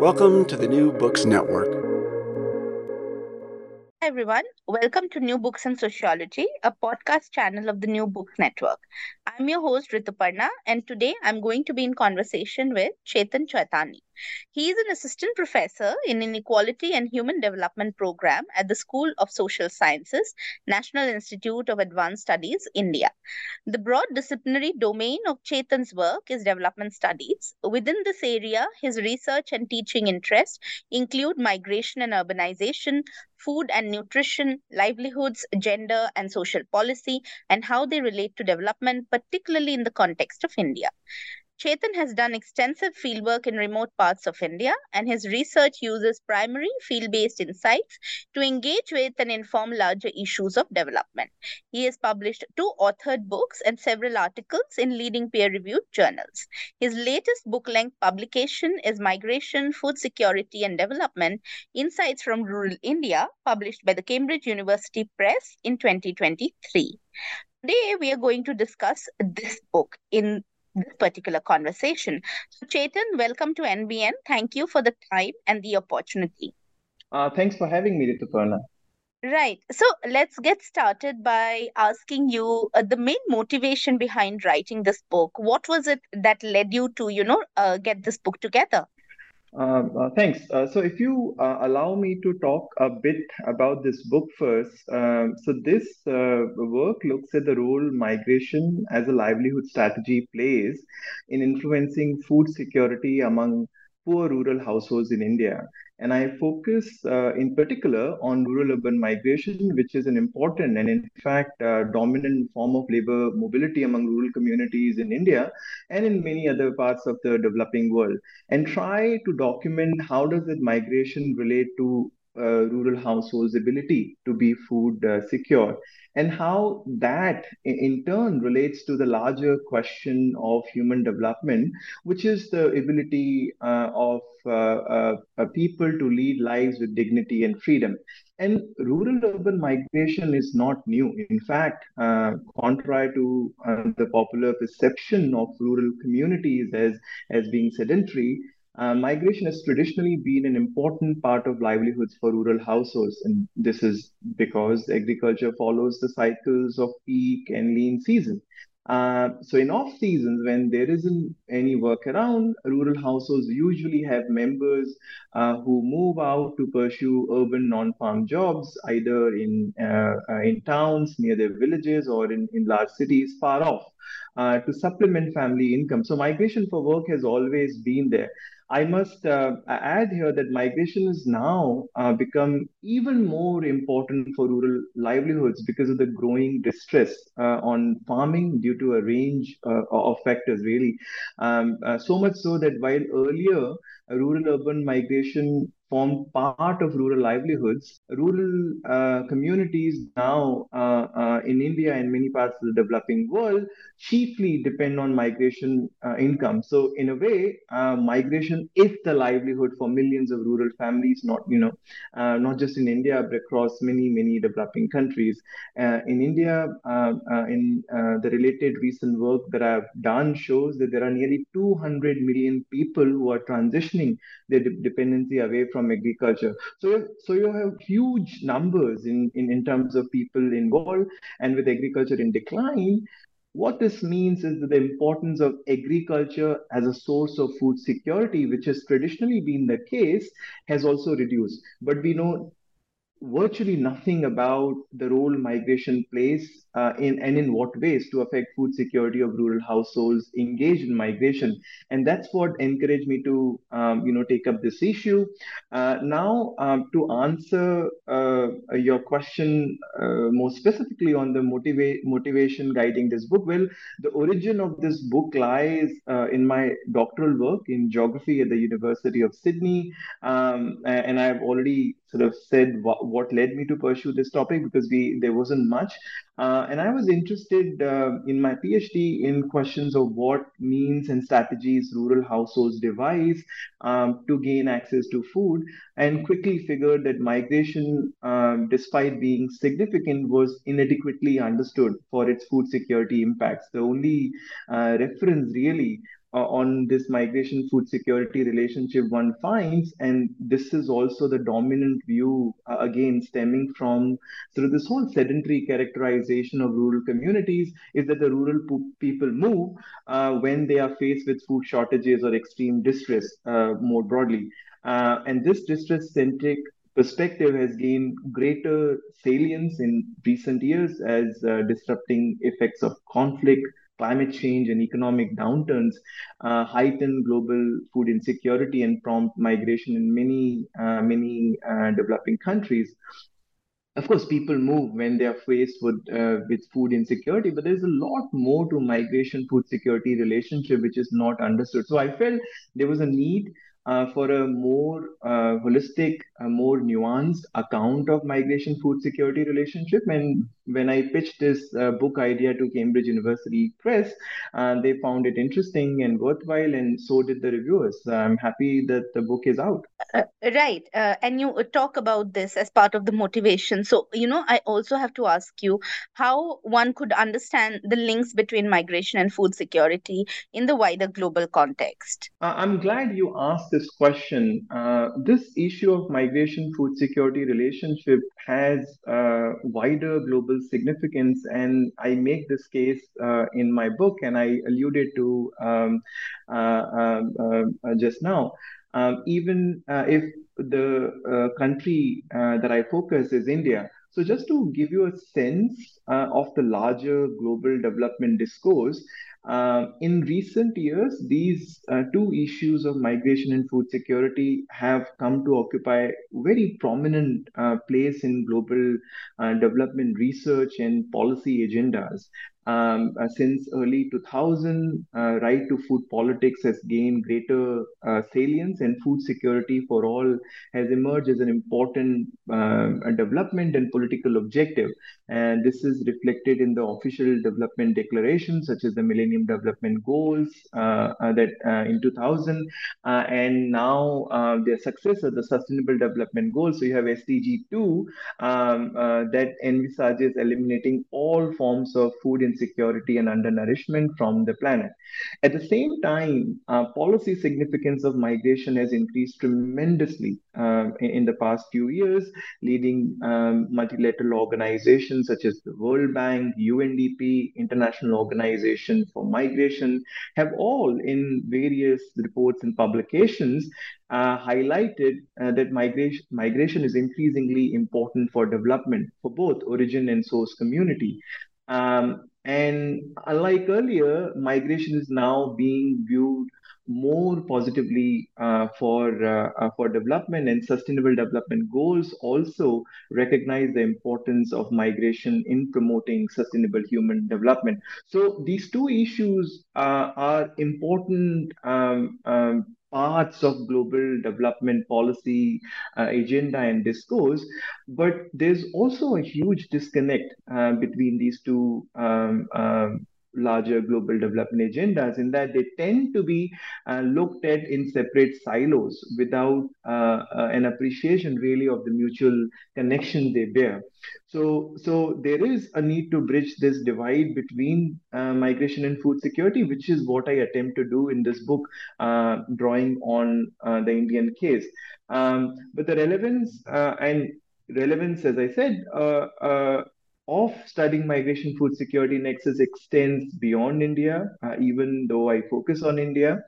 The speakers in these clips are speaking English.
Welcome to the New Books Network. Hi everyone, welcome to New Books and Sociology, a podcast channel of the New Books Network. I'm your host Rituparna, and today I'm going to be in conversation with Chetan Choithani. He is an assistant professor in Inequality and Human Development Program at the School of Social Sciences, National Institute of Advanced Studies, India. The broad disciplinary domain of Chetan's work is development studies. Within this area, his research and teaching interests include migration and urbanization, food and nutrition, livelihoods, gender and social policy, and how they relate to development, particularly in the context of India. Chetan has done extensive fieldwork in remote parts of India, and his research uses primary field based insights to engage with and inform larger issues of development. He has published two authored books and several articles in leading peer reviewed journals. His latest book length publication is Migration, Food Security and Development Insights from Rural India, published by the Cambridge University Press in 2023. Today, we are going to discuss this book in this particular conversation. So, Chetan, welcome to NBN. Thank you for the time and the opportunity. Uh, thanks for having me, Rituparna. Right. So let's get started by asking you uh, the main motivation behind writing this book. What was it that led you to, you know, uh, get this book together? Uh, uh, thanks. Uh, so, if you uh, allow me to talk a bit about this book first, um, so this uh, work looks at the role migration as a livelihood strategy plays in influencing food security among poor rural households in India. And I focus uh, in particular on rural urban migration, which is an important and, in fact, uh, dominant form of labor mobility among rural communities in India and in many other parts of the developing world, and try to document how does that migration relate to uh, rural households' ability to be food uh, secure, and how that in turn relates to the larger question of human development, which is the ability uh, of uh, uh, people to lead lives with dignity and freedom. And rural urban migration is not new. In fact, contrary to the popular perception of rural communities as, as being sedentary, uh, migration has traditionally been an important part of livelihoods for rural households, and this is because agriculture follows the cycles of peak and lean season. Uh, so in off seasons, when there isn't any work around, rural households usually have members uh, who move out to pursue urban non-farm jobs, either in uh, uh in towns near their villages or in, in large cities far off, uh, to supplement family income. So migration for work has always been there. I must uh, add here that migration has now uh, become even more important for rural livelihoods because of the growing distress uh, on farming due to a range uh, of factors, really. Um, uh, so much so that while earlier rural urban migration form part of rural livelihoods. Rural uh, communities now uh, uh, in India and many parts of the developing world chiefly depend on migration uh, income. So in a way, uh, migration is the livelihood for millions of rural families, not you know, uh, not just in India but across many many developing countries. in India, in the related recent work that I've done shows that there are nearly 200 million people who are transitioning their de- dependency away from from agriculture. So, so you have huge numbers in, in, in terms of people involved, and with agriculture in decline, what this means is that the importance of agriculture as a source of food security, which has traditionally been the case, has also reduced. But we know virtually nothing about the role migration plays uh, in and in what ways to affect food security of rural households engaged in migration. And that's what encouraged me to um, you know take up this issue. Uh, now um, to answer uh, your question uh, more specifically on the motiva- motivation guiding this book well the origin of this book lies uh, in my doctoral work in geography at the university of sydney. Um, and i've already sort of said what, what led me to pursue this topic because we there wasn't much uh, and I was interested uh, in my PhD in questions of what means and strategies rural households devise um, to gain access to food, and quickly figured that migration, um, despite being significant, was inadequately understood for its food security impacts. The only uh, reference really uh, on this migration food security relationship one finds and this is also the dominant view uh, again stemming from sort of this whole sedentary characterization of rural communities is that the rural po- people move uh, when they are faced with food shortages or extreme distress uh, more broadly. Uh, and this distress centric perspective has gained greater salience in recent years as uh, disrupting effects of conflict climate change and economic downturns uh, heighten global food insecurity and prompt migration in many uh, many uh, developing countries. Of course people move when they are faced with uh, with food insecurity but there's a lot more to migration food security relationship which is not understood. So i felt there was a need uh, for a more uh, holistic, a more nuanced account of migration food security relationship. And when I pitched this uh, book idea to Cambridge University Press, uh, they found it interesting and worthwhile, and so did the reviewers. I'm happy that the book is out. Uh, right. Uh, and you talk about this as part of the motivation. So, you know, I also have to ask you how one could understand the links between migration and food security in the wider global context. I'm glad you asked this question. Uh, this issue of migration food security relationship has uh, wider global significance, and I make this case uh, in my book, and I alluded to um, uh, um, uh, just now. Um, even uh, if the country that I focus is India, so, just to give you a sense uh, of the larger global development discourse, uh, in recent years, these uh, two issues of migration and food security have come to occupy very prominent uh, place in global uh, development research and policy agendas um, uh, since early 2000, uh, right to food politics has gained greater uh, salience, and food security for all has emerged as an important um, development and political objective. And this is reflected in the official development declarations, such as the Millennium Development Goals uh, uh, that uh, in 2000, and now their successor, the Sustainable Development Goals. So you have SDG 2 um, that envisages eliminating all forms of food insecurity and undernourishment from the planet. At the same time, uh, policy significance of migration has increased tremendously uh, in, the past few years, leading um, multilateral organizations such as the World Bank, UNDP, International Organization for Migration, have all in various reports and publications uh, highlighted uh, that migration, migration is increasingly important for development for both origin and source community. Um, and unlike earlier, migration is now being viewed more positively uh, for uh, uh, for development and sustainable development goals also recognize the importance of migration in promoting sustainable human development. So these two issues uh, are important um, um, parts of global development policy uh, agenda and discourse but there's also a huge disconnect uh, between these two um, um, larger global development agendas in that they tend to be uh, looked at in separate silos without uh, uh, an appreciation really of the mutual connection they bear. So so there is a need to bridge this divide between uh, migration and food security which is what i attempt to do in this book uh, drawing on uh, the indian case. Um, but the relevance and relevance as i said of studying migration food security nexus extends beyond India, uh, even though I focus on India.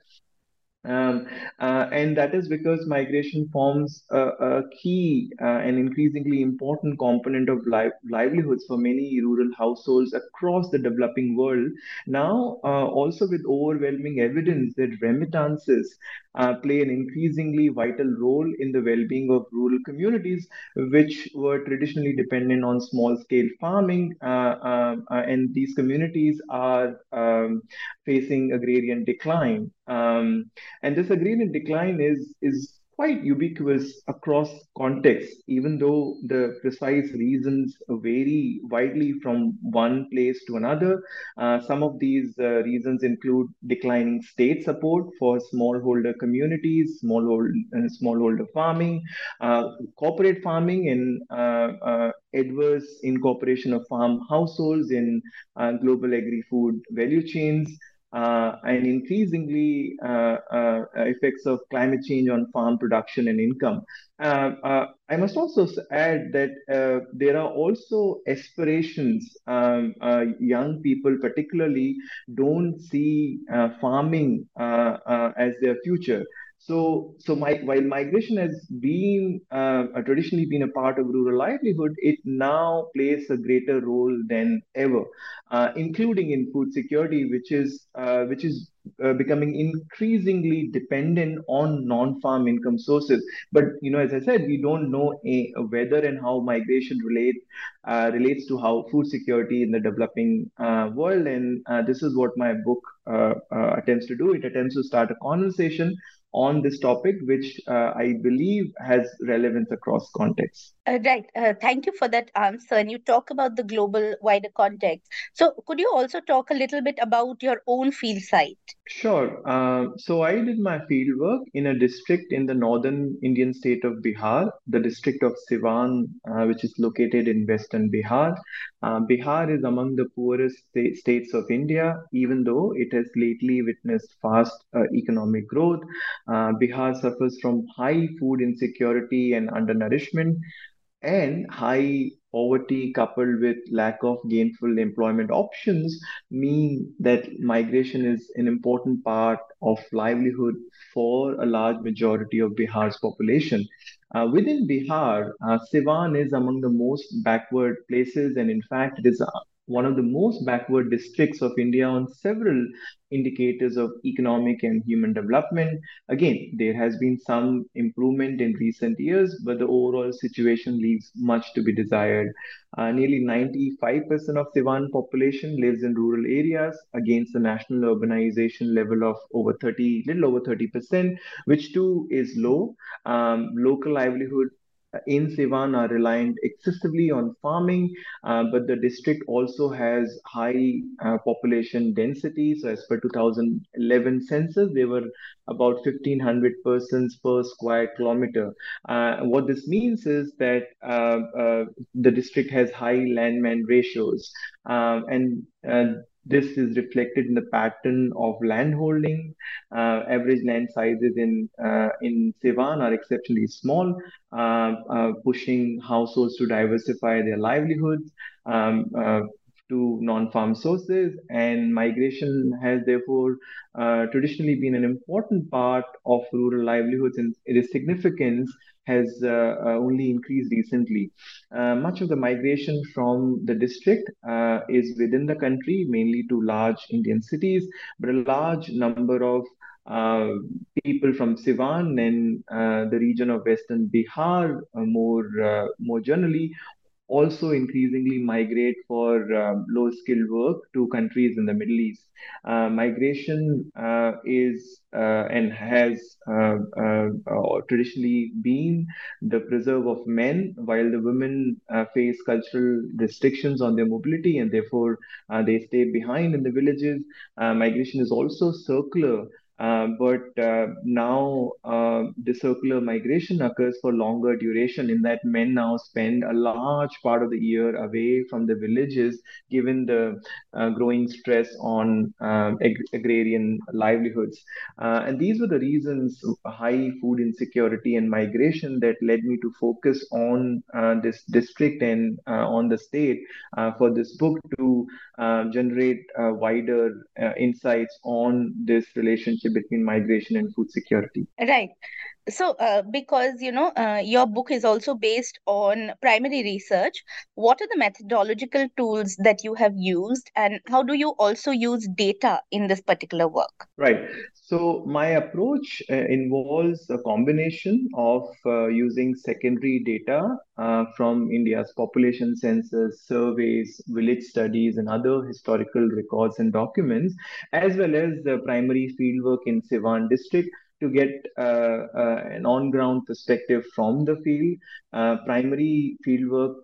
Um, uh, and that is because migration forms a, a key uh, and increasingly important component of li livelihoods for many rural households across the developing world. Now, uh, also with overwhelming evidence that remittances uh, play an increasingly vital role in the well-being of rural communities, which were traditionally dependent on small-scale farming, uh, uh, and these communities are um, facing agrarian decline. Um, and this agrarian decline is is quite ubiquitous across contexts, even though the precise reasons vary widely from one place to another. Uh, some of these uh, reasons include declining state support for smallholder communities, smallholder, uh, smallholder farming, uh, corporate farming, and uh, uh, adverse incorporation of farm households in global agri-food value chains and increasingly uh, uh, effects of climate change on farm production and income. Uh, uh, I must also add that uh, there are also aspirations. Um, young people, particularly, don't see farming as their future. So, so my, while migration has been uh, traditionally been a part of rural livelihood, it now plays a greater role than ever, uh, including in food security, which is uh, which is uh, becoming increasingly dependent on non-farm income sources. But you know, as I said, we don't know a, a whether and how migration relate uh, relates to how food security in the developing uh, world, and this is what my book attempts to do. It attempts to start a conversation on this topic, which uh, I believe has relevance across contexts. Uh, right. Uh, thank you for that answer. And you talk about the global wider context. So, could you also talk a little bit about your own field site? Sure. Uh, so, I did my field work in a district in the northern Indian state of Bihar, the district of Siwan, uh, which is located in western Bihar. Uh, Bihar is among the poorest st- states of India, even though it has lately witnessed fast uh, economic growth. Bihar suffers from high food insecurity and undernourishment and high poverty coupled with lack of gainful employment options mean that migration is an important part of livelihood for a large majority of Bihar's population. Uh, within Bihar, uh, Siwan is among the most backward places, and in fact, it is uh, one of the most backward districts of India on several indicators of economic and human development. Again, there has been some improvement in recent years, but the overall situation leaves much to be desired. Uh, nearly 95% of Siwan population lives in rural areas against the national urbanization level of over 30, little over 30%, which too is low. Um, local livelihood in Siwan are reliant excessively on farming, uh, but the district also has high uh, population density. So, as per 2011 census, there were about 1,500 persons per square kilometer. Uh, what this means is that uh, uh, the district has high landman ratios, um, and uh, this is reflected in the pattern of land holding. Uh, average land sizes in uh, in Siwan are exceptionally small, uh, uh pushing households to diversify their livelihoods um, uh, to non-farm sources. And migration has therefore uh, traditionally been an important part of rural livelihoods, and its significance has uh, uh, only increased recently. Uh, much of the migration from the district is within the country, mainly to large Indian cities, but a large number of uh, people from Siwan and uh, the region of Western Bihar, uh, more more generally, also increasingly migrate for um, low skilled work to countries in the Middle East. Uh, migration uh, is uh, and has uh, uh, uh, traditionally been the preserve of men, while the women face cultural restrictions on their mobility and therefore they stay behind in the villages. migration is also circular Uh, but uh, now uh, the circular migration occurs for longer duration in that men now spend a large part of the year away from the villages given the uh, growing stress on ag- agrarian livelihoods. Uh, and these were the reasons high food insecurity and migration that led me to focus on uh, this district and on the state for this book to generate wider insights on this relationship between migration and food security. Right so uh, because you know uh, your book is also based on primary research what are the methodological tools that you have used and how do you also use data in this particular work? Right. So my approach uh, involves a combination of uh, using secondary data uh, from india's population census surveys village studies and other historical records and documents as well as the primary fieldwork in siwan district to get uh, uh, an on-ground perspective from the field. Uh, primary fieldwork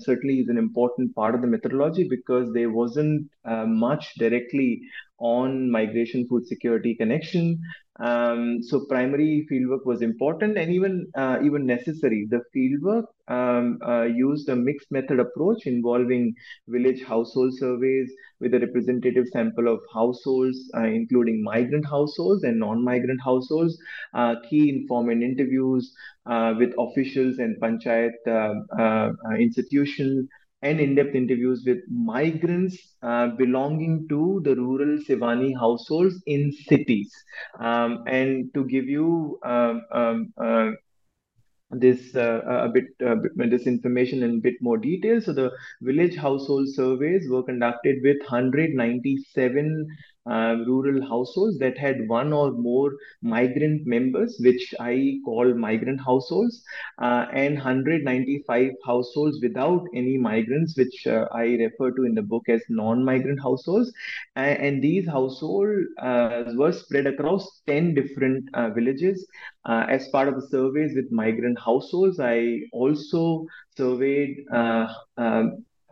certainly is an important part of the methodology because there wasn't much directly on migration food security connection. Um, so primary fieldwork was important and even uh, even necessary. The fieldwork um, uh, used a mixed method approach involving village household surveys with a representative sample of households, uh, including migrant households and non-migrant households, uh, key informant interviews uh, with officials and panchayat uh, institutions, and in-depth interviews with migrants uh, belonging to the rural Siwani households in cities. Um, and to give you um, um, uh, this uh, a bit uh, this information in a bit more detail. So the village household surveys were conducted with 197 uh, rural households that had one or more migrant members, which I call migrant households, uh, and 195 households without any migrants, which uh, I refer to in the book as non-migrant households. And, and these households uh, were spread across 10 different uh, villages. As part of the surveys with migrant households, I also surveyed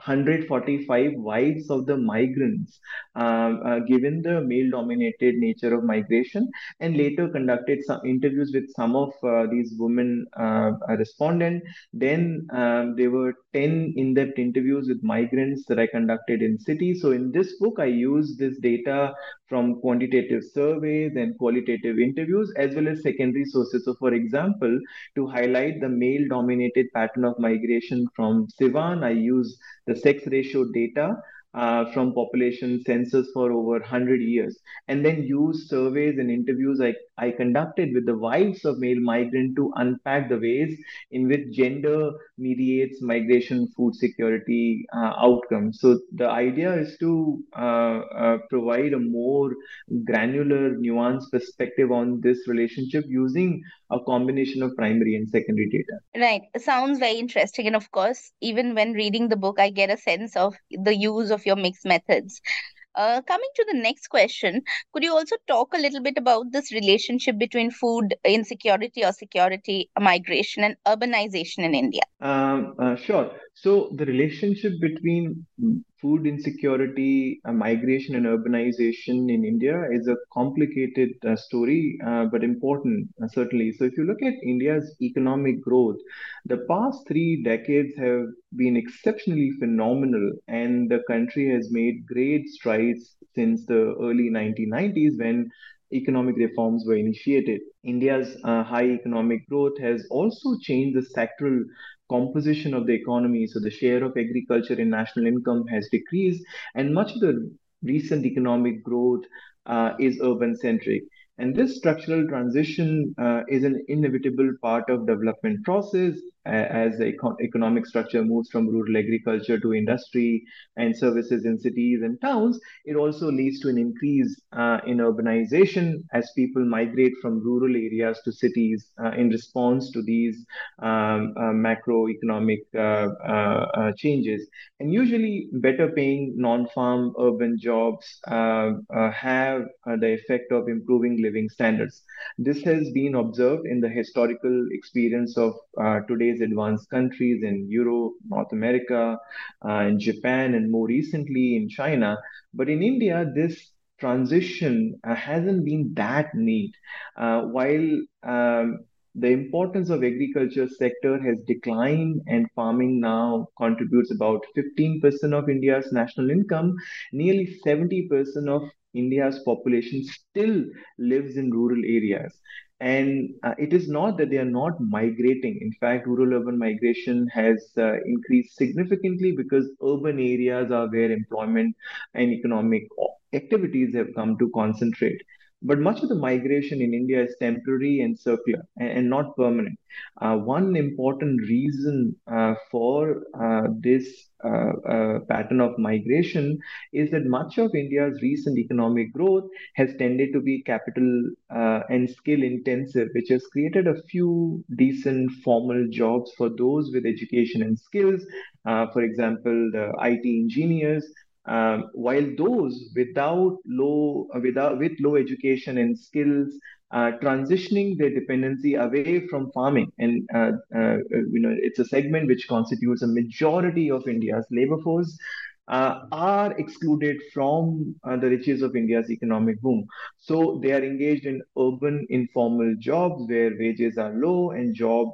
145 wives of the migrants, uh, uh, given the male dominated nature of migration, and later conducted some interviews with some of uh, these women uh, respondents. Then um, there were 10 in depth interviews with migrants that I conducted in cities. So, in this book, I use this data from quantitative surveys and qualitative interviews, as well as secondary sources. So, for example, to highlight the male dominated pattern of migration from Siwan, I use the sex ratio data uh, from population census for over 100 years and then use surveys and interviews I, I conducted with the wives of male migrant to unpack the ways in which gender mediates migration food security uh, outcomes. So the idea is to uh, uh, provide a more granular, nuanced perspective on this relationship using a combination of primary and secondary data. Right. Sounds very interesting. And of course, even when reading the book, I get a sense of the use of your mixed methods. Uh, coming to the next question, could you also talk a little bit about this relationship between food insecurity or security, migration, and urbanization in India? Um, uh, sure. So, the relationship between food insecurity, uh, migration, and urbanization in India is a complicated uh, story, uh, but important, uh, certainly. So, if you look at India's economic growth, the past three decades have been exceptionally phenomenal, and the country has made great strides since the early 1990s when economic reforms were initiated. India's uh, high economic growth has also changed the sectoral composition of the economy. So the share of agriculture in national income has decreased, and much of the recent economic growth uh, is urban centric. And this structural transition uh, is an inevitable part of development process as the economic structure moves from rural agriculture to industry and services in cities and towns, it also leads to an increase uh, in urbanization as people migrate from rural areas to cities uh, in response to these um, uh, macroeconomic uh, uh, uh, changes. And usually, better paying non farm urban jobs have the effect of improving living standards. This has been observed in the historical experience of advanced countries in Europe, North America, uh, in Japan, and more recently in China. But in India, this transition uh, hasn't been that neat. Uh, while um, the importance of agriculture sector has declined and farming now contributes about 15% of India's national income, nearly 70% of India's population still lives in rural areas. And uh, it is not that they are not migrating. In fact, rural urban migration has uh, increased significantly because urban areas are where employment and economic activities have come to concentrate. But much of the migration in India is temporary and circular and, and not permanent. Uh, one important reason uh, for uh, this uh, uh, pattern of migration is that much of India's recent economic growth has tended to be capital uh, and skill intensive, which has created a few decent formal jobs for those with education and skills. for example, the IT engineers um, while those without low, uh, without with low education and skills, uh, transitioning their dependency away from farming, and uh, uh, you know it's a segment which constitutes a majority of India's labor force. Uh, are excluded from uh, the riches of India's economic boom. So they are engaged in urban informal jobs where wages are low and job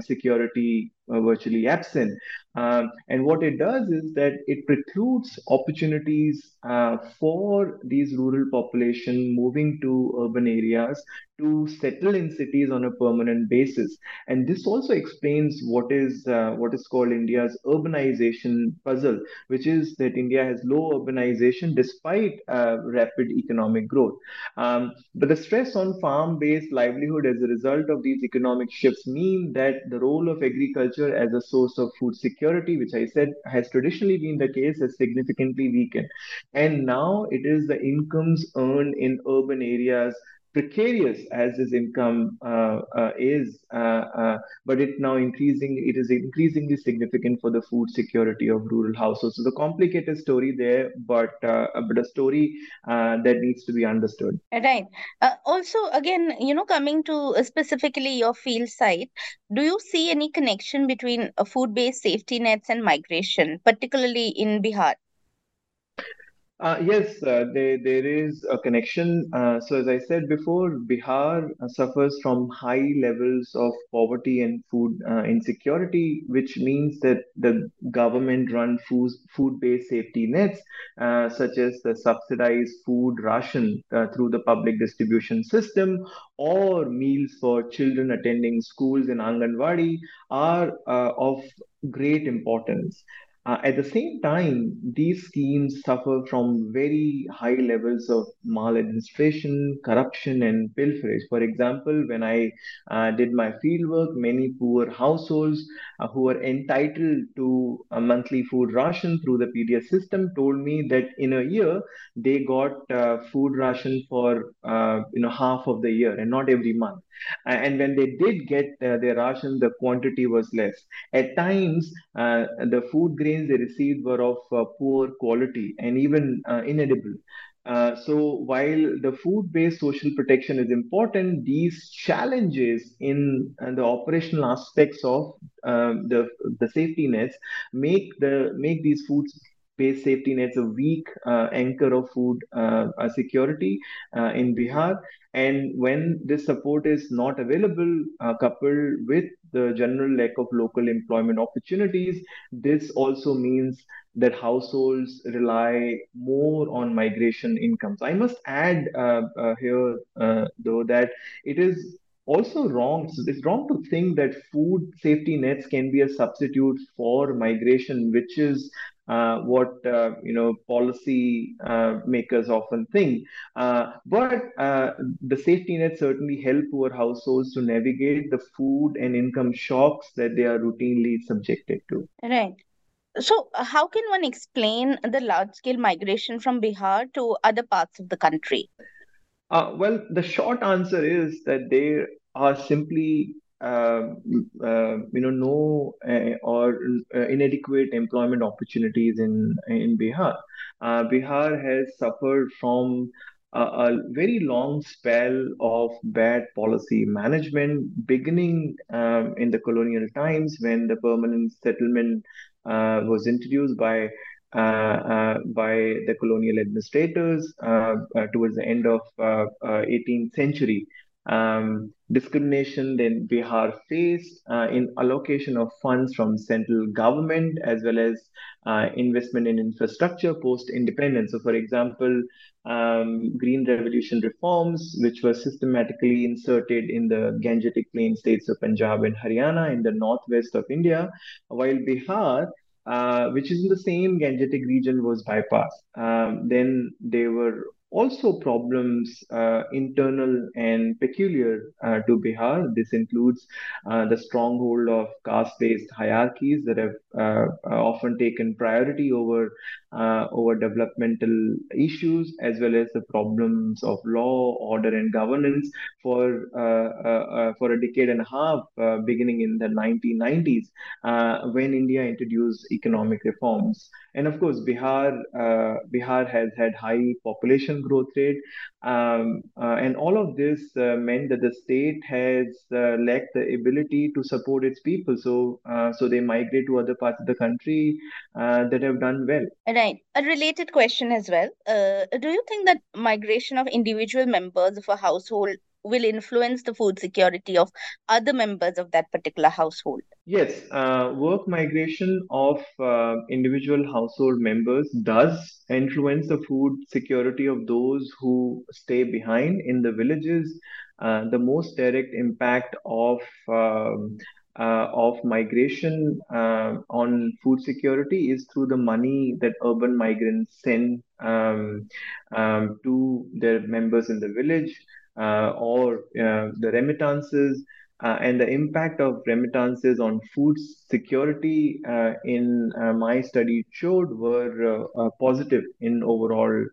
security virtually absent. Um, and what it does is that it precludes opportunities uh, for these rural population moving to urban areas to settle in cities on a permanent basis. And this also explains what is uh, what is called India's urbanization puzzle, which is that India has low urbanization despite uh, rapid economic growth. Um, but the stress on farm-based livelihood as a result of these economic shifts mean that the role of agriculture as a source of food security, which I said has traditionally been the case, has significantly weakened. And now it is the incomes earned in urban areas precarious as his income uh, uh, is, uh, uh, but it now increasing it is increasingly significant for the food security of rural households. So the complicated story there, but uh, but a story uh, that needs to be understood. Right. also, again, you know, coming to specifically your field site, do you see any connection between food-based safety nets and migration, particularly in Bihar? Uh, yes, uh, there, there is a connection. Uh, so, as I said before, Bihar uh, suffers from high levels of poverty and food uh, insecurity, which means that the government run food, food-based safety nets, uh, such as the subsidized food ration through the public distribution system or meals for children attending schools in Anganwadi, are of great importance. Uh, at the same time, these schemes suffer from very high levels of maladministration, corruption, and pilferage. For example, when I uh, did my fieldwork, many poor households uh, who were entitled to a monthly food ration through the PDS system told me that in a year they got uh, food ration for uh, you know half of the year and not every month. And when they did get uh, their ration, the quantity was less. At times, the food grains they received were of uh, poor quality and even uh, inedible. Uh, so while the food-based social protection is important, these challenges in uh, the operational aspects of uh, the the safety nets make the make these foods based safety nets a weak uh, anchor of food uh, security uh, in Bihar. And when this support is not available, uh, coupled with the general lack of local employment opportunities, this also means that households rely more on migration incomes. I must add uh, uh, here, though, that it is also wrong. It's wrong to think that food safety nets can be a substitute for migration, which is uh, what uh, you know policy uh, makers often think. Uh, but uh, the safety net certainly help poor households to navigate the food and income shocks that they are routinely subjected to. Right. So, how can one explain the large scale migration from Bihar to other parts of the country? Uh, well, the short answer is that there are simply you know no uh, or uh, inadequate employment opportunities in in Bihar. Uh, Bihar has suffered from a, very long spell of bad policy management, beginning um, in the colonial times when the permanent settlement uh, was introduced by by the colonial administrators towards the end of 18th century. Um, discrimination then Bihar faced uh, in allocation of funds from central government as well as uh, investment in infrastructure post independence. So, for example, um, Green Revolution reforms, which were systematically inserted in the Gangetic Plain states of Punjab and Haryana in the northwest of India, while Bihar uh, which is in the same Gangetic region, was bypassed. Um, then they were also problems uh, internal and peculiar uh, to Bihar. This includes uh, the stronghold of caste-based hierarchies that have uh, uh, often taken priority over uh, over developmental issues, as well as the problems of law, order, and governance for uh, uh, uh, for a decade and a half, beginning in the 1990s, when India introduced economic reforms. And of course, Bihar Bihar has had high population growth rate. Um, uh, and all of this uh, meant that the state has uh, lacked the ability to support its people. So, uh, so they migrate to other parts of the country uh, that have done well. Right. A related question as well. Uh, do you think that migration of individual members of a household will influence the food security of other members of that particular household? Yes, uh, work migration of uh, individual household members does influence the food security of those who stay behind in the villages. Uh, the most direct impact of um, uh, of migration uh, on food security is through the money that urban migrants send um, um, to their members in the village. Uh, or uh, the remittances uh, and the impact of remittances on food security in my study showed were positive in overall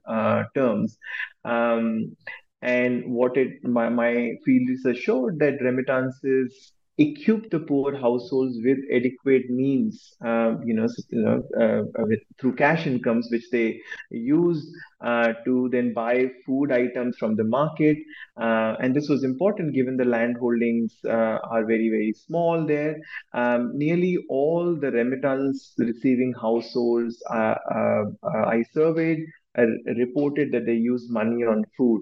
terms. Um, and what it my, my field research showed that remittances equip the poor households with adequate means, uh, you know, you know uh, with, through cash incomes, which they use uh, to then buy food items from the market. Uh, and this was important given the land holdings uh, are very, very small there. Um, nearly all the remittance receiving households uh, I surveyed reported that they use money on food.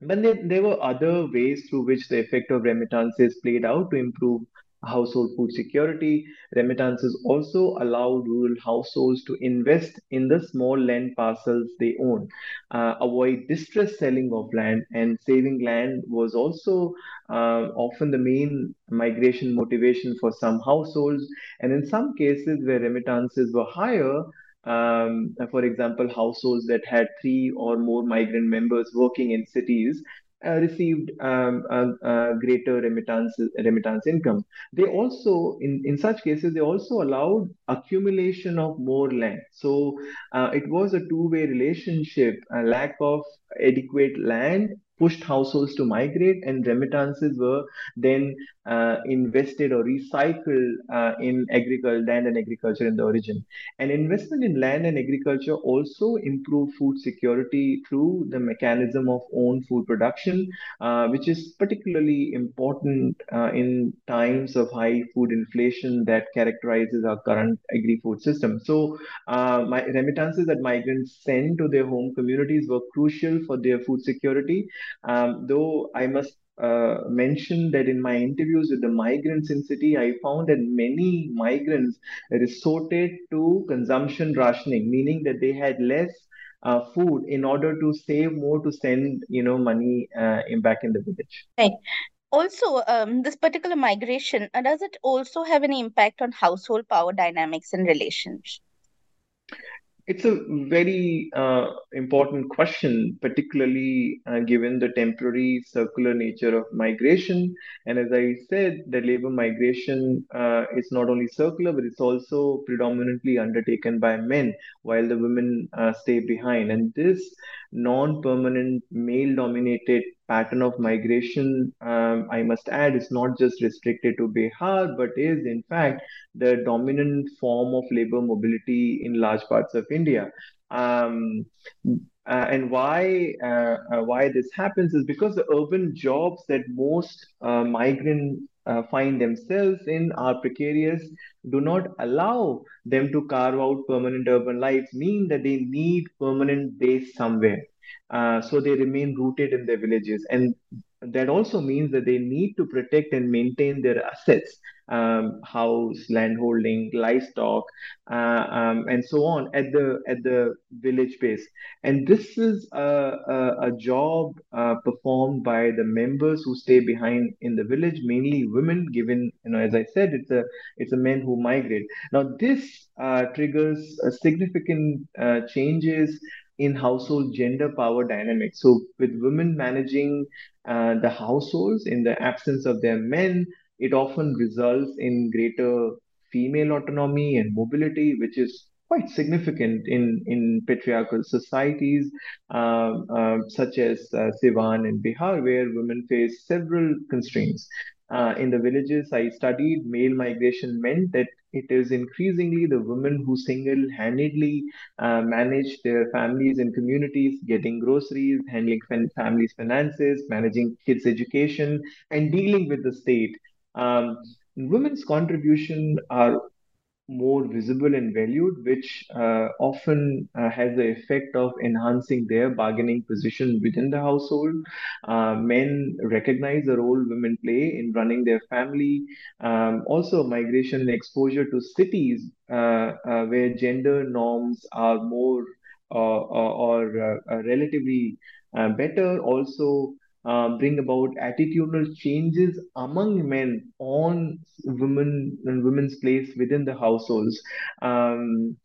But there, there were other ways through which the effect of remittances played out to improve household food security. Remittances also allowed rural households to invest in the small land parcels they own, uh, avoid distress selling of land, and saving land was also uh, often the main migration motivation for some households. And in some cases where remittances were higher, um, for example, households that had three or more migrant members working in cities uh, received um, greater remittance remittance income. They also, in, in such cases, they also allowed accumulation of more land. So uh, it was a two-way relationship. A lack of adequate land pushed households to migrate, and remittances were then uh, invested or recycled uh, in agriculture, land and agriculture in the origin. And investment in land and agriculture also improve food security through the mechanism of own food production, uh, which is particularly important uh, in times of high food inflation that characterizes our current agri-food system. So, uh, my remittances that migrants send to their home communities were crucial for their food security. Um, though I must uh, mention that in my interviews with the migrants in city, I found that many migrants resorted to consumption rationing, meaning that they had less uh, food in order to save more to send, you know, money uh, in back in the village. Right. Also, um, this particular migration, uh, does it also have any impact on household power dynamics and relations? It's a very uh, important question, particularly uh, given the temporary circular nature of migration. And as I said, the labor migration uh, is not only circular, but it's also predominantly undertaken by men, while the women uh, stay behind. And this non permanent, male dominated pattern of migration, um, I must add, is not just restricted to Bihar, but is in fact the dominant form of labor mobility in large parts of India. Um, uh, and why uh, uh, why this happens is because the urban jobs that most uh, migrant uh, find themselves in are precarious, do not allow them to carve out permanent urban lives, mean that they need permanent base somewhere. Uh, so they remain rooted in their villages. And that also means that they need to protect and maintain their assets um, house landholding livestock uh, um, and so on at the at the village base and this is a, a, a job uh, performed by the members who stay behind in the village mainly women given you know as i said it's a it's a men who migrate now this uh, triggers significant uh, changes in household gender power dynamics. So, with women managing uh, the households in the absence of their men, it often results in greater female autonomy and mobility, which is quite significant in, in patriarchal societies uh, uh, such as uh, Siwan and Bihar, where women face several constraints. Uh, in the villages I studied, male migration meant that it is increasingly the women who single-handedly uh, manage their families and communities, getting groceries, handling families' finances, managing kids' education, and dealing with the state. Um, women's contribution are more visible and valued, which uh, often uh, has the effect of enhancing their bargaining position within the household. Uh, men recognize the role women play in running their family. Um, also, migration and exposure to cities uh, uh, where gender norms are more uh, or, or relatively better also uh, bring about attitudinal changes among men on women and women's place within the households. Um,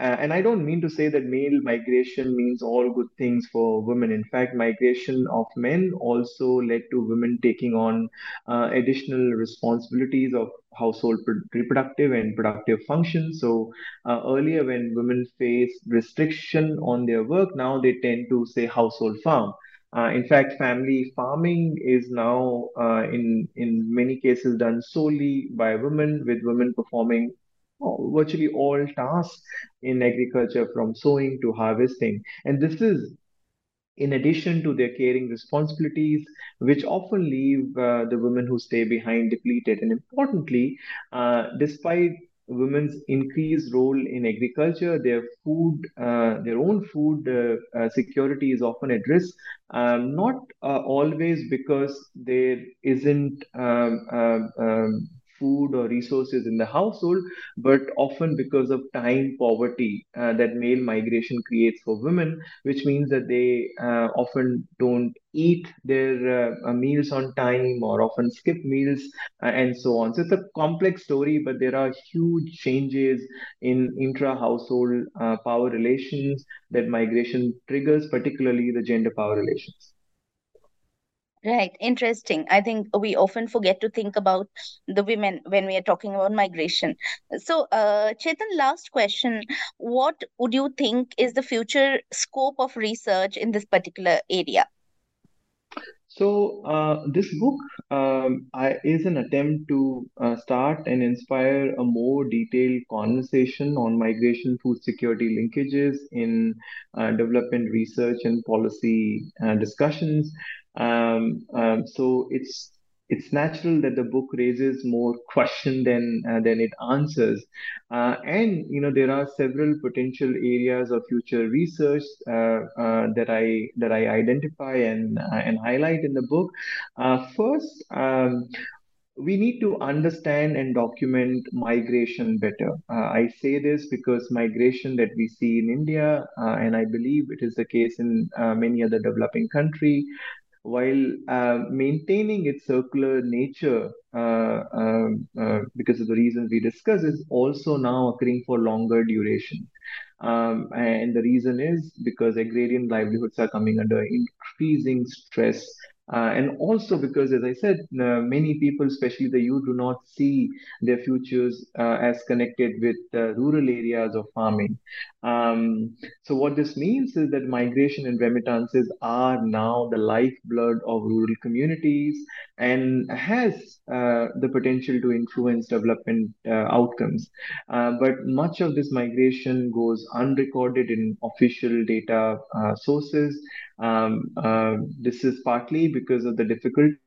and I don't mean to say that male migration means all good things for women. In fact, migration of men also led to women taking on uh, additional responsibilities of household reproductive and productive functions. So uh, earlier, when women faced restriction on their work, now they tend to say household farm. Uh, in fact, family farming is now, uh, in in many cases, done solely by women, with women performing virtually all tasks in agriculture, from sowing to harvesting. And this is in addition to their caring responsibilities, which often leave uh, the women who stay behind depleted. And importantly, uh, despite women's increased role in agriculture, their food, uh, their own food uh, uh, security is often at risk. Um, not uh, always because there isn't um, um, um food or resources in the household, but often because of time poverty uh, that male migration creates for women, which means that they uh, often don't eat their uh, meals on time or often skip meals uh, and so on. So it's a complex story, but there are huge changes in intra household uh, power relations that migration triggers, particularly the gender power relations. Right, interesting. I think we often forget to think about the women when we are talking about migration. So, uh, Chetan, last question. What would you think is the future scope of research in this particular area? So, uh, this book um, I, is an attempt to uh, start and inspire a more detailed conversation on migration food security linkages in uh, development research and policy uh, discussions. Um, um, so it's it's natural that the book raises more question than uh, than it answers uh, and you know there are several potential areas of future research uh, uh that i that i identify and uh, and highlight in the book uh, first um, we need to understand and document migration better. I say this because migration that we see in India, and I believe it is the case in many other developing countries, while uh, maintaining its circular nature uh, um, uh, because of the reasons we discussed is also now occurring for longer duration. Um, and the reason is because agrarian livelihoods are coming under increasing stress uh, and also because, as I said, uh, many people, especially the youth, do not see their futures uh, as connected with rural areas of farming. Um, so what this means is that migration and remittances are now the lifeblood of rural communities and has uh, the potential to influence development uh, outcomes. Uh, but much of this migration goes unrecorded in official data sources. Um, uh, this is partly because of the difficulties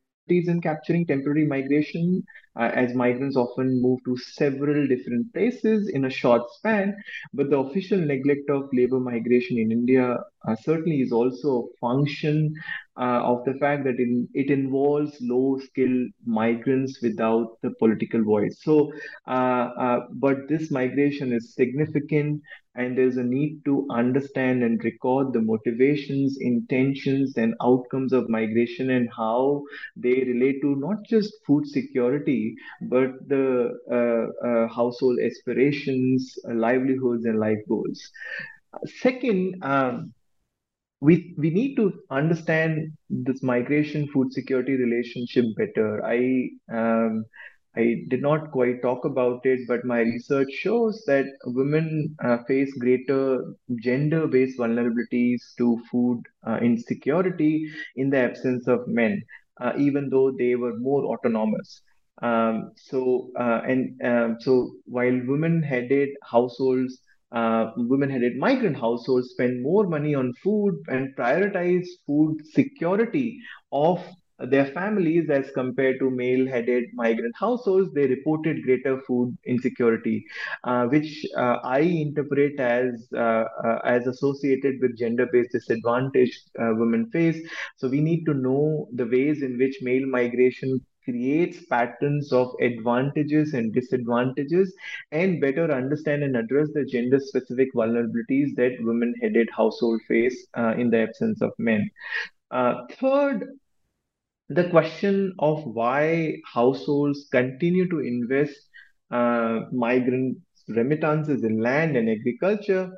in capturing temporary migration uh, as migrants often move to several different places in a short span. But the official neglect of labor migration in India uh, certainly is also a function uh, of the fact that it, it involves low skilled migrants without the political voice. So, uh, uh, but this migration is significant and there's a need to understand and record the motivations, intentions, and outcomes of migration and how they relate to not just food security, but the uh, uh, household aspirations, livelihoods, and life goals. Second, um, we we need to understand this migration food security relationship better. I um, I did not quite talk about it, but my research shows that women uh, face greater gender based vulnerabilities to food uh, insecurity in the absence of men, uh, even though they were more autonomous. Um, so, uh, and um, so while women headed households, uh, women headed migrant households spend more money on food and prioritize food security of their families as compared to male headed migrant households. They reported greater food insecurity uh, which uh, i interpret as uh, uh as associated with gender based disadvantage women face. So we need to know the ways in which male migration creates patterns of advantages and disadvantages and better understand and address the gender specific vulnerabilities that women headed household face uh, in the absence of men. Third the question of why households continue to invest uh, migrant remittances in land and agriculture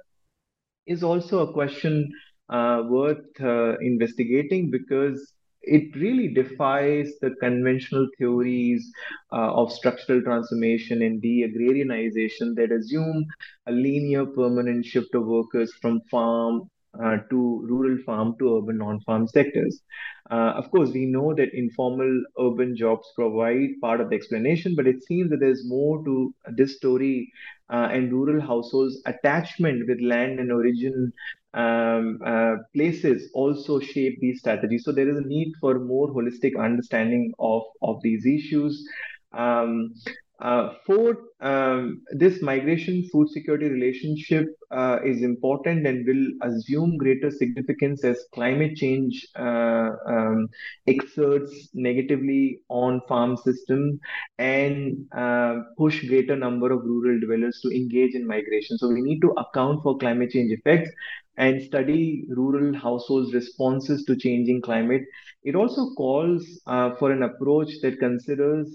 is also a question uh, worth uh, investigating because it really defies the conventional theories uh, of structural transformation and de-agrarianization that assume a linear permanent shift of workers from farm uh, to rural farm to urban non-farm sectors. Uh, of course, we know that informal urban jobs provide part of the explanation, but it seems that there's more to this story uh, and rural households' attachment with land and origin um, uh, places also shape these strategies. So there is a need for more holistic understanding of, of these issues. Um, uh, um, this migration food security relationship uh, is important and will assume greater significance as climate change uh, um, exerts negatively on farm system and uh, push greater number of rural dwellers to engage in migration. So we need to account for climate change effects and study rural households' responses to changing climate. It also calls uh, for an approach that considers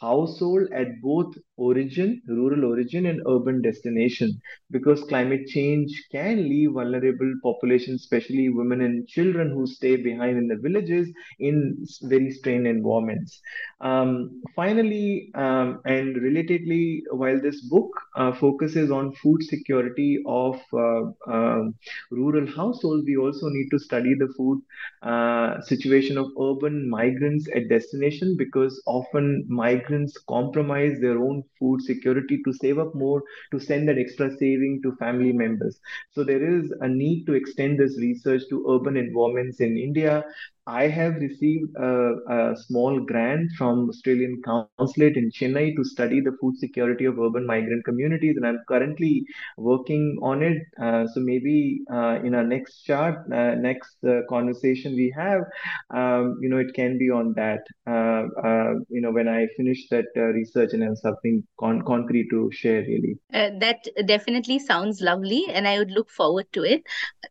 household at both origin, rural origin, and urban destination because climate change can leave vulnerable populations, especially women and children who stay behind in the villages in very strained environments. Um, finally, um, and relatedly, while this book uh, focuses on food security of uh, uh, rural households, we also need to study the food uh, situation of urban migrants at destination because often migrants compromise their own food security to save up more to send that extra saving to family members. So there is a need to extend this research to urban environments in India I have received a, a, small grant from Australian Consulate in Chennai to study the food security of urban migrant communities, and I'm currently working on it. Uh, so maybe uh, in our next chart, uh, next uh, conversation we have, um, you know, it can be on that. Uh, uh, you know, when I finish that research and have something con- concrete to share, really. that definitely sounds lovely, and I would look forward to it.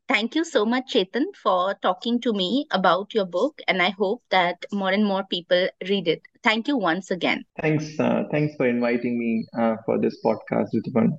Thank you so much, Chetan, for talking to me about your book, and I hope that more and more people read it. Thank you once again. Thanks. Uh, thanks for inviting me uh, for this podcast, Rituparna.